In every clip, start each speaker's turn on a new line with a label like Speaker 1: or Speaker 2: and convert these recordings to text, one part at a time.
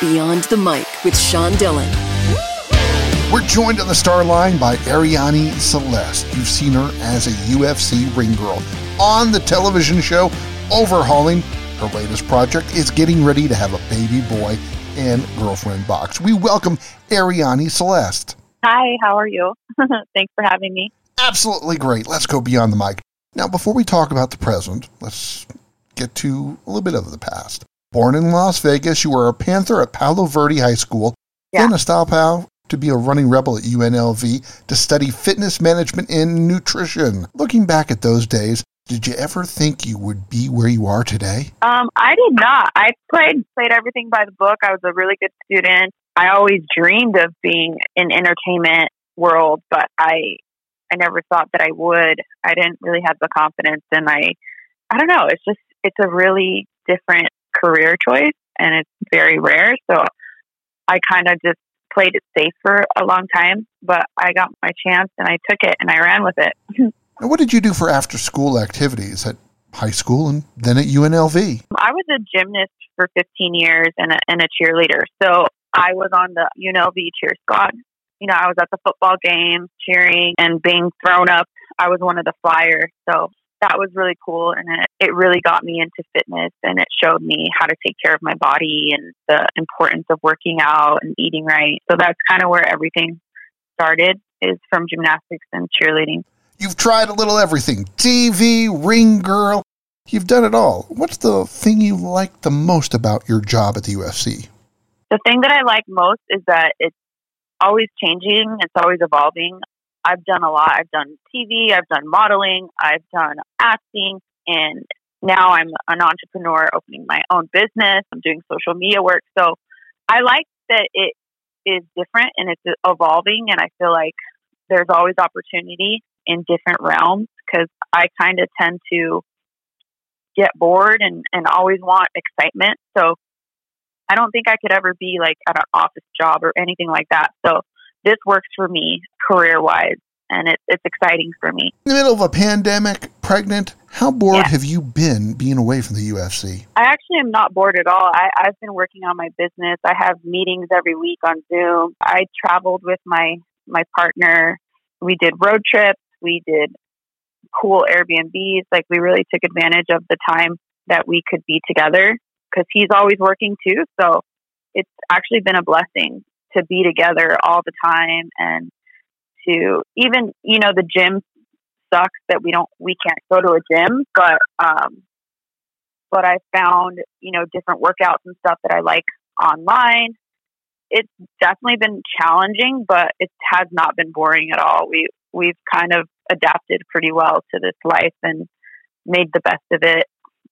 Speaker 1: Beyond the Mic with Sean Dillon.
Speaker 2: We're joined on the star line by Arianny Celeste. You've seen her as a UFC ring girl on the television show Overhaulin'. Her latest project is getting ready to have a baby boy and girlfriend box. We welcome Arianny Celeste.
Speaker 3: Hi, how are you? Thanks for having me.
Speaker 2: Absolutely great. Let's go beyond the mic. Now, before we talk about the present, let's get to a little bit of the past. Born in Las Vegas, you were a Panther at Palo Verde High School,
Speaker 3: Yeah.
Speaker 2: then a stop out to be a running rebel at UNLV to study fitness management and nutrition. Looking back at those days, did you ever think you would be where you are today?
Speaker 3: Um, I did not. I played played everything by the book. I was a really good student. I always dreamed of being in entertainment world, but I I never thought that I would. I didn't really have the confidence and I I don't know, it's just it's a really different career choice and it's very rare. So I kind of just played it safe for a long time, but I got my chance and I took it and I ran with it.
Speaker 2: And what did you do for after school activities at high school and then at UNLV?
Speaker 3: I was a gymnast for 15 years and a, and a cheerleader. So I was on the UNLV cheer squad. You know, I was at the football games cheering and being thrown up. I was one of the flyers. So that was really cool. And it, it really got me into fitness and it showed me how to take care of my body and the importance of working out and eating right. So that's kind of where everything started is from gymnastics and cheerleading.
Speaker 2: You've tried a little everything TV, ring girl. You've done it all. What's the thing you like the most about your job at the UFC?
Speaker 3: the thing that I like most is that it's always changing, it's always evolving. I've done a lot. I've done TV, I've done modeling, I've done acting, and now I'm an entrepreneur opening my own business. I'm doing social media work. So I like that it is different and it's evolving, and I feel like there's always opportunity in different realms because I kind of tend to get bored and, and always want excitement. So I don't think I could ever be like at an office job or anything like that. So this works for me career wise and it, it's exciting for me.
Speaker 2: In the middle of a pandemic, pregnant, how bored
Speaker 3: Yeah.
Speaker 2: have you been being away from the UFC?
Speaker 3: I actually am not bored at all. I, I've been working on my business. I have meetings every week on Zoom. I traveled with my my partner. We did road trips. We did cool Airbnbs. Like we really took advantage of the time that we could be together because he's always working too. So it's actually been a blessing to be together all the time and to even you know the gym sucks that we don't we can't go to a gym, but um, but I found, you know, different workouts and stuff that I like online. It's definitely been challenging, but it has not been boring at all. We we've kind of adapted pretty well to this life and made the best of it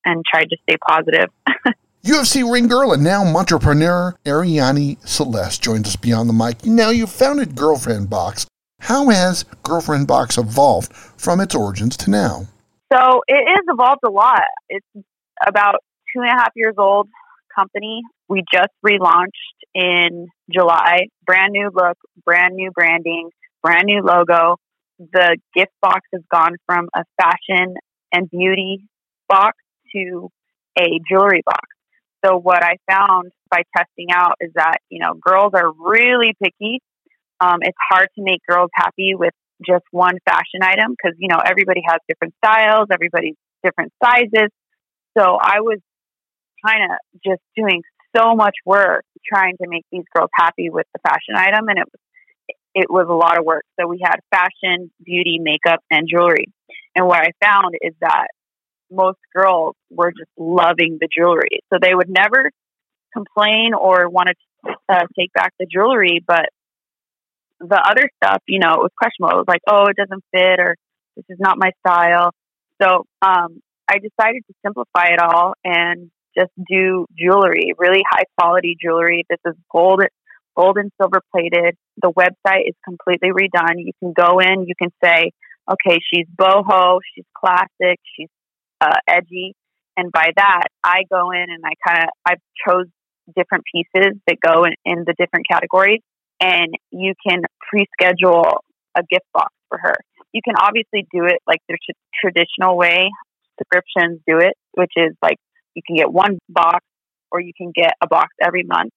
Speaker 3: and tried to stay positive.
Speaker 2: UFC ring girl and now entrepreneur Arianny Celeste joins us beyond the mic. Now you've founded Girlfriend Box. How has Girlfriend Box evolved from its origins to now?
Speaker 3: So it has evolved a lot. It's about two and a half years old company. We just relaunched in July. Brand new look, brand new branding, brand new logo. The gift box has gone from a fashion and beauty box to a jewelry box. So what I found by testing out is that, you know, girls are really picky. Um, it's hard to make girls happy with just one fashion item because you know everybody has different styles, everybody's different sizes. So I was kind of just doing so much work trying to make these girls happy with the fashion item, and it was it was a lot of work. So we had fashion, beauty, makeup, and jewelry. And what I found is that most girls were just loving the jewelry, so they would never complain or want to uh, take back the jewelry, but the other stuff, you know, it was questionable. It was like, oh, it doesn't fit or this is not my style. So um, I decided to simplify it all and just do jewelry, really high quality jewelry. This is gold, gold and silver plated. The website is completely redone. You can go in, you can say, okay, she's boho, she's classic, she's uh, edgy. And by that, I go in and I kind of, I chose different pieces that go in, in the different categories and you can pre-schedule a gift box for her. You can obviously do it like the tr- traditional way subscriptions do it, which is like you can get one box or you can get a box every month.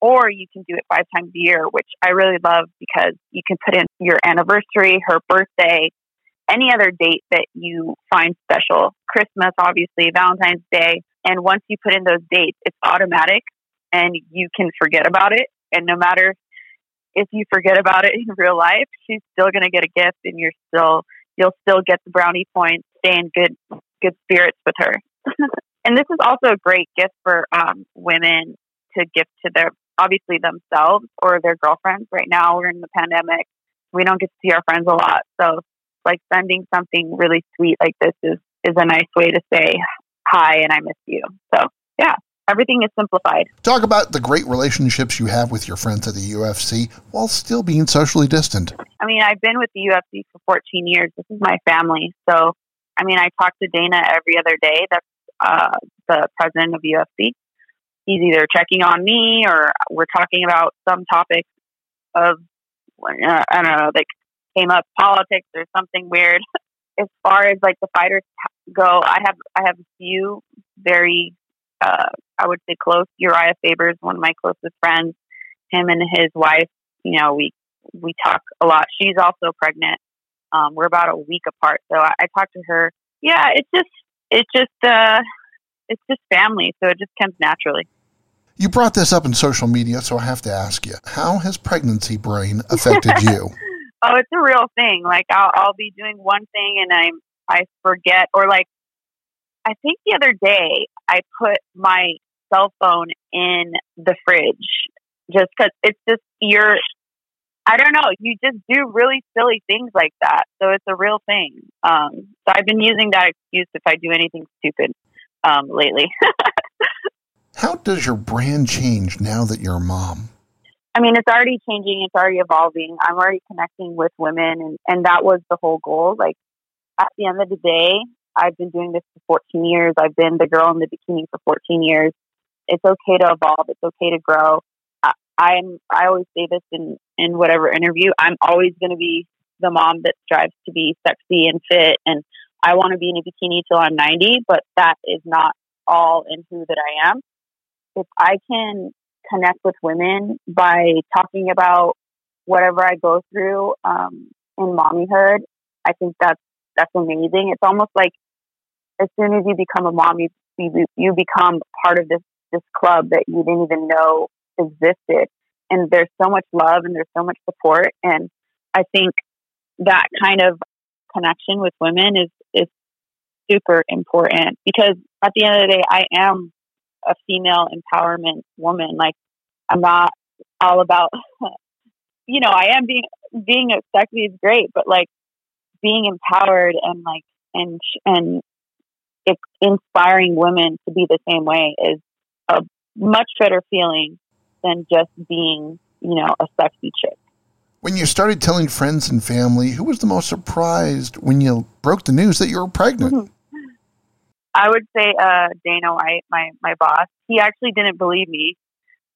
Speaker 3: or you can do it five times a year, which I really love because you can put in your anniversary, her birthday, any other date that you find special. Christmas, obviously, Valentine's Day. And once you put in those dates, it's automatic and you can forget about it. And no matter if you forget about it in real life, she's still going to get a gift and you're still, you'll still get the brownie points, stay in good, good spirits with her. and this is also a great gift for um, women to gift to their, obviously themselves or their girlfriends. Right now, we're in the pandemic. We don't get to see our friends a lot. So, like sending something really sweet like this is, is a nice way to say hi and I miss you. Everything is simplified.
Speaker 2: Talk about the great relationships you have with your friends at the UFC while still being socially distant.
Speaker 3: I mean, I've been with the UFC for 14 years. This is my family. So, I mean, I talk to Dana every other day. That's uh, the president of UFC. He's either checking on me or we're talking about some topic of, uh, I don't know, that came up, politics or something weird. as far as like the fighters go, I have I have a few very uh, I would say close. Uriah Faber is one of my closest friends. Him and his wife, you know, we we talk a lot. She's also pregnant. Um, we're about a week apart, so I, I talk to her. Yeah, it's just it's just uh, it's just family, so it just comes naturally.
Speaker 2: You brought this up in social media, so I have to ask you: How has pregnancy brain affected you?
Speaker 3: oh, it's a real thing. Like I'll, I'll be doing one thing and I'm I forget, or like I think the other day I put my cell phone in the fridge just because it's just you're I don't know. You just do really silly things like that. So it's a real thing. Um, so I've been using that excuse if I do anything stupid um, lately.
Speaker 2: How does your brand change now that you're a mom?
Speaker 3: I mean, it's already changing. It's already evolving. I'm already connecting with women, and, and that was the whole goal. Like, at the end of the day, I've been doing this for 14 years. I've been the girl in the bikini for 14 years. It's okay to evolve. It's okay to grow. I, I'm, I always say this in, in whatever interview. I'm always going to be the mom that strives to be sexy and fit. And I want to be in a bikini till I'm 90, but that is not all in who that I am. If I can connect with women by talking about whatever I go through um, in mommyhood, I think that's that's amazing. It's almost like as soon as you become a mom, you you, you become part of this this club that you didn't even know existed. And there's so much love and there's so much support. And I think that kind of connection with women is is super important because at the end of the day, I am a female empowerment woman. Like I'm not all about, you know, I am being being sexy is great, but like being empowered and like and and inspiring women to be the same way is a much better feeling than just being, you know, a sexy chick.
Speaker 2: When you started telling friends and family, who was the most surprised when you broke the news that you were pregnant? Mm-hmm.
Speaker 3: I would say uh, Dana White, my my boss. He actually didn't believe me.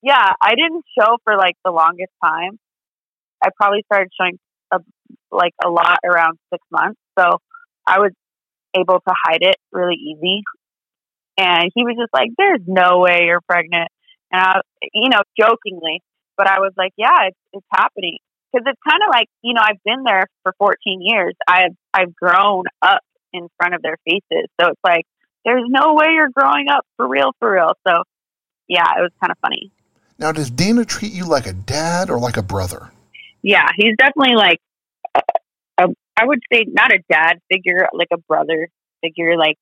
Speaker 3: Yeah, I didn't show for like the longest time. I probably started showing a, like a lot around six months. So I was able to hide it really easy. And he was just like, "There's no way you're pregnant," and I, you know, jokingly, but I was like, "Yeah, it's it's happening." Because it's kind of like you know I've been there for 14 years. I've I've grown up in front of their faces, so it's like there's no way you're growing up for real, for real. So yeah, it was kind of funny.
Speaker 2: Now, does Dana treat you like a dad or like a brother?
Speaker 3: Yeah, he's definitely like a, I would say not a dad figure, like a brother figure. Like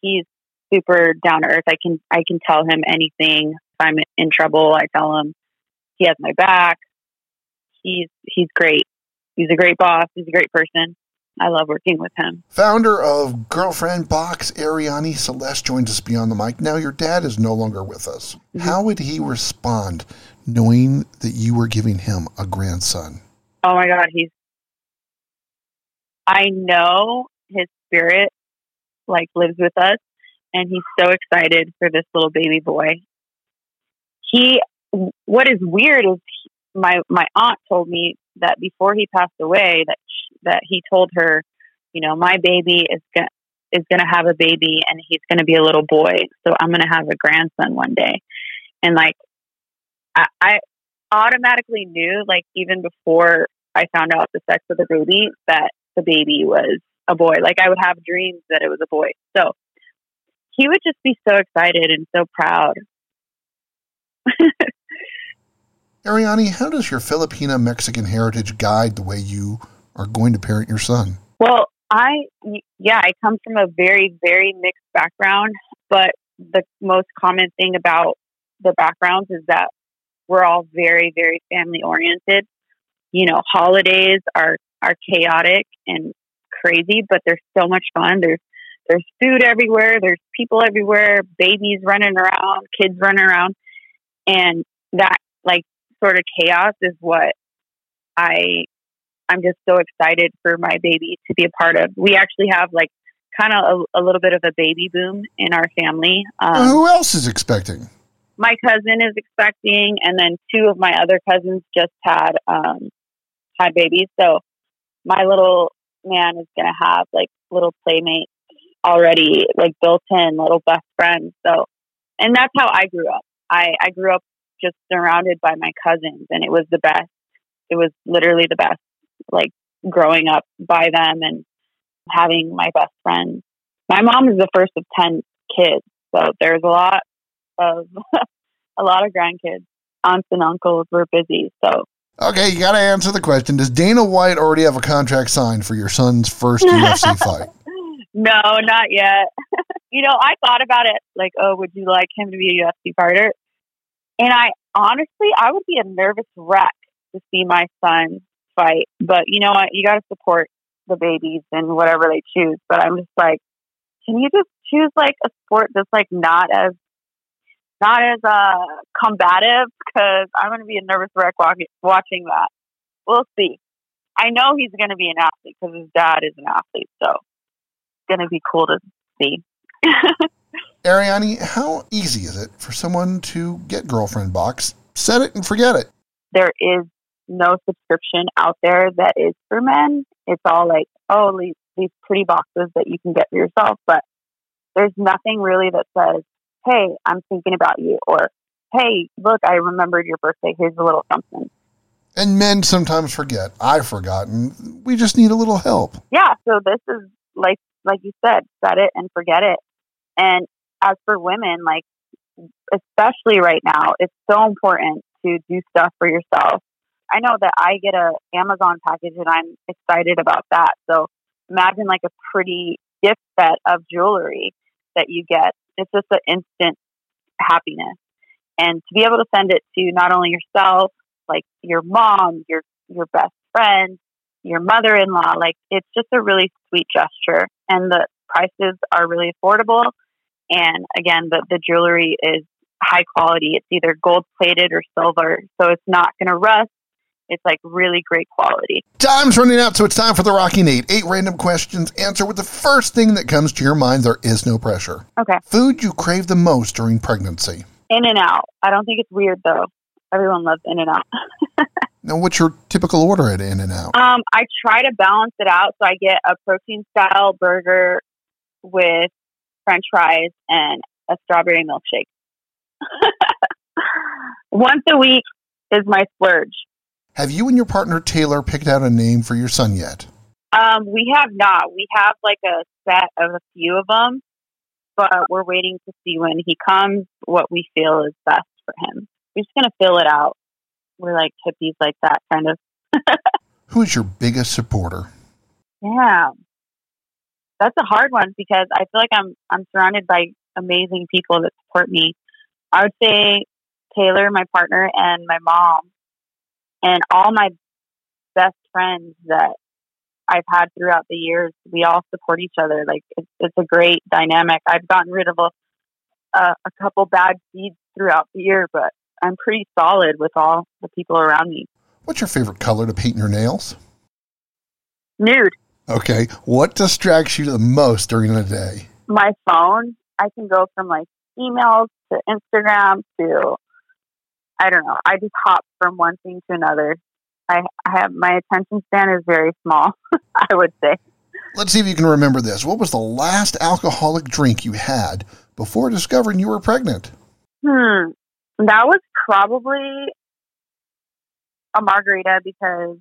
Speaker 3: he's super down to earth. I can I can tell him anything. If I'm in trouble, I tell him. He has my back. He's he's great. He's a great boss. He's a great person. I love working with him.
Speaker 2: Founder of Girlfriend Box, Arianny Celeste joins us beyond the mic. Now your dad is no longer with us. Mm-hmm. How would he respond knowing that you were giving him a grandson?
Speaker 3: Oh my God, he's I know his spirit like lives with us and he's so excited for this little baby boy. He what is weird is he, my my aunt told me that before he passed away that she, that he told her, you know, my baby is gonna is to have a baby and he's to be a little boy. So I'm to have a grandson one day. And like I, I automatically knew, like even before I found out the sex of the baby, that the baby was a boy. Like I would have dreams that it was a boy. So he would just be so excited and so proud.
Speaker 2: Arianny, how does your Filipino Mexican heritage guide the way you are going to parent your son?
Speaker 3: Well, I, yeah, I come from a very, very mixed background, but the most common thing about the backgrounds is that we're all very, very family oriented. You know, holidays are, are chaotic and crazy, but they're so much fun. There's, there's food everywhere. There's people everywhere, babies running around, kids running around. And that like sort of chaos is what I I'm just so excited for my baby to be a part of. We actually have like kind of a, a, little bit of a baby boom in our family.
Speaker 2: Um, who else is expecting?
Speaker 3: My cousin is expecting, and then two of my other cousins just had um, had babies. So my little man is going to have like little playmates already, like built in little best friends. So, and that's how I grew up. I, I grew up just surrounded by my cousins, and it was the best. It was literally the best, like growing up by them and having my best friends. My mom is the first of 10 kids, so there's a lot of a lot of grandkids. Aunts and uncles were busy, so
Speaker 2: Okay, you got to answer the question. Does Dana White already have a contract signed for your son's first UFC fight?
Speaker 3: No, not yet. you know, I thought about it like, oh, would you like him to be a UFC fighter? And I honestly, I would be a nervous wreck to see my son fight. But you know what? You got to support the babies and whatever they choose. But I'm just like, can you just choose like a sport that's like not as not as uh combative? Because I'm going to be a nervous wreck watching that. We'll see. I know he's going to be an athlete because his dad is an athlete, so going to be cool to see.
Speaker 2: Arianny, how easy is it for someone to get Girlfriend Box, set it and forget it?
Speaker 3: There is no subscription out there that is for men. It's all like, oh, these, these pretty boxes that you can get for yourself, but there's nothing really that says, hey, I'm thinking about you, or hey, look, I remembered your birthday. Here's a little something.
Speaker 2: And men sometimes forget. I've forgotten. We just need a little help.
Speaker 3: Yeah. So this is like, like you said, set it and forget it. And as for women, like, especially right now, it's so important to do stuff for yourself. I know that I get a Amazon package and I'm excited about that. So imagine like a pretty gift set of jewelry that you get. It's just an instant happiness. And to be able to send it to not only yourself, like your mom, your your best friend, your mother-in-law, like it's just a really sweet gesture. And the prices are really affordable and again, the, the jewelry is high quality. It's either gold plated or silver. So it's not going to rust. It's like really great quality.
Speaker 2: Time's running out, so it's time for the Rocky Nate. Eight random questions. Answer with the first thing that comes to your mind. There is no pressure.
Speaker 3: Okay.
Speaker 2: Food you crave the most during pregnancy.
Speaker 3: In and out. I don't think it's weird though. Everyone loves In and Out.
Speaker 2: now, what's your typical order at In and Out?
Speaker 3: Um, I try to balance it out, so I get a protein style burger with french fries, and a strawberry milkshake. Once a week is my splurge.
Speaker 2: Have you and your partner Taylor picked out a name for your son yet?
Speaker 3: Um, we have not. We have like a set of a few of them, but we're waiting to see when he comes what we feel is best for him. We're just gonna fill it out. We're like hippies like that kind of.
Speaker 2: Who's your biggest supporter?
Speaker 3: Yeah, that's a hard one because I feel like I'm I'm surrounded by amazing people that support me. I would say Taylor, my partner, and my mom, and all my best friends that I've had throughout the years. We all support each other. Like it's, it's a great dynamic. I've gotten rid of a, a, a couple bad seeds throughout the year, but I'm pretty solid with all the people around me.
Speaker 2: What's your favorite color to paint your nails?
Speaker 3: Nude.
Speaker 2: Okay. What distracts you the most during the day?
Speaker 3: My phone. I can go from like emails to Instagram to, I don't know. I just hop from one thing to another. I, I have my attention span is very small, I would say.
Speaker 2: Let's see if you can remember this. What was the last alcoholic drink you had before discovering you were pregnant?
Speaker 3: Hmm. That was probably a margarita because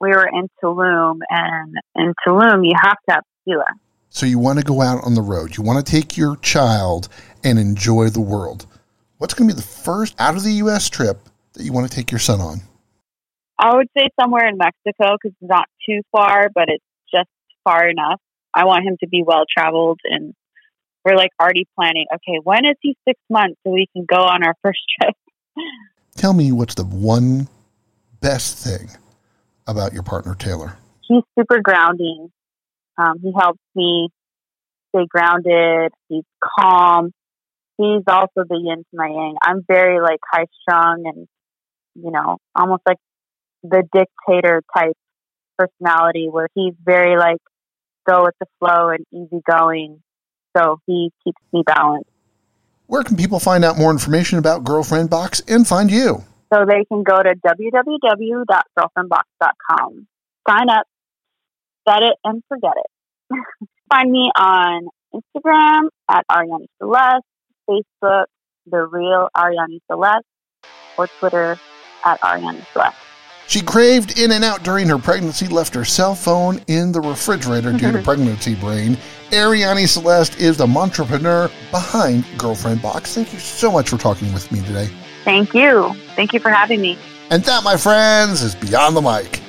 Speaker 3: we were in Tulum, and in Tulum you have to have tequila.
Speaker 2: So you want to go out on the road. You want to take your child and enjoy the world. What's going to be the first out of the U.S. trip that you want to take your son on?
Speaker 3: I would say somewhere in Mexico because it's not too far, but it's just far enough. I want him to be well traveled, and we're like already planning. Okay, when is he six months so we can go on our first trip?
Speaker 2: Tell me what's the one best thing about your partner Taylor?
Speaker 3: He's super grounding. Um, he helps me stay grounded. He's calm. He's also the yin to my yang. I'm very like high strung and you know almost like the dictator type personality where he's very like go with the flow and easygoing. So he keeps me balanced.
Speaker 2: Where can people find out more information about Girlfriend Box and find you?
Speaker 3: So they can go to www.girlfriendbox.com, sign up, set it, and forget it. find me on Instagram at Arianny Celeste, Facebook, The Real Arianny Celeste, or Twitter at Arianny Celeste.
Speaker 2: She craved in and out during her pregnancy, left her cell phone in the refrigerator due to pregnancy brain. Arianny Celeste is the entrepreneur behind Girlfriend Box. Thank you so much for talking with me today.
Speaker 3: Thank you. Thank you for having me.
Speaker 2: And that, my friends, is Beyond the Mic.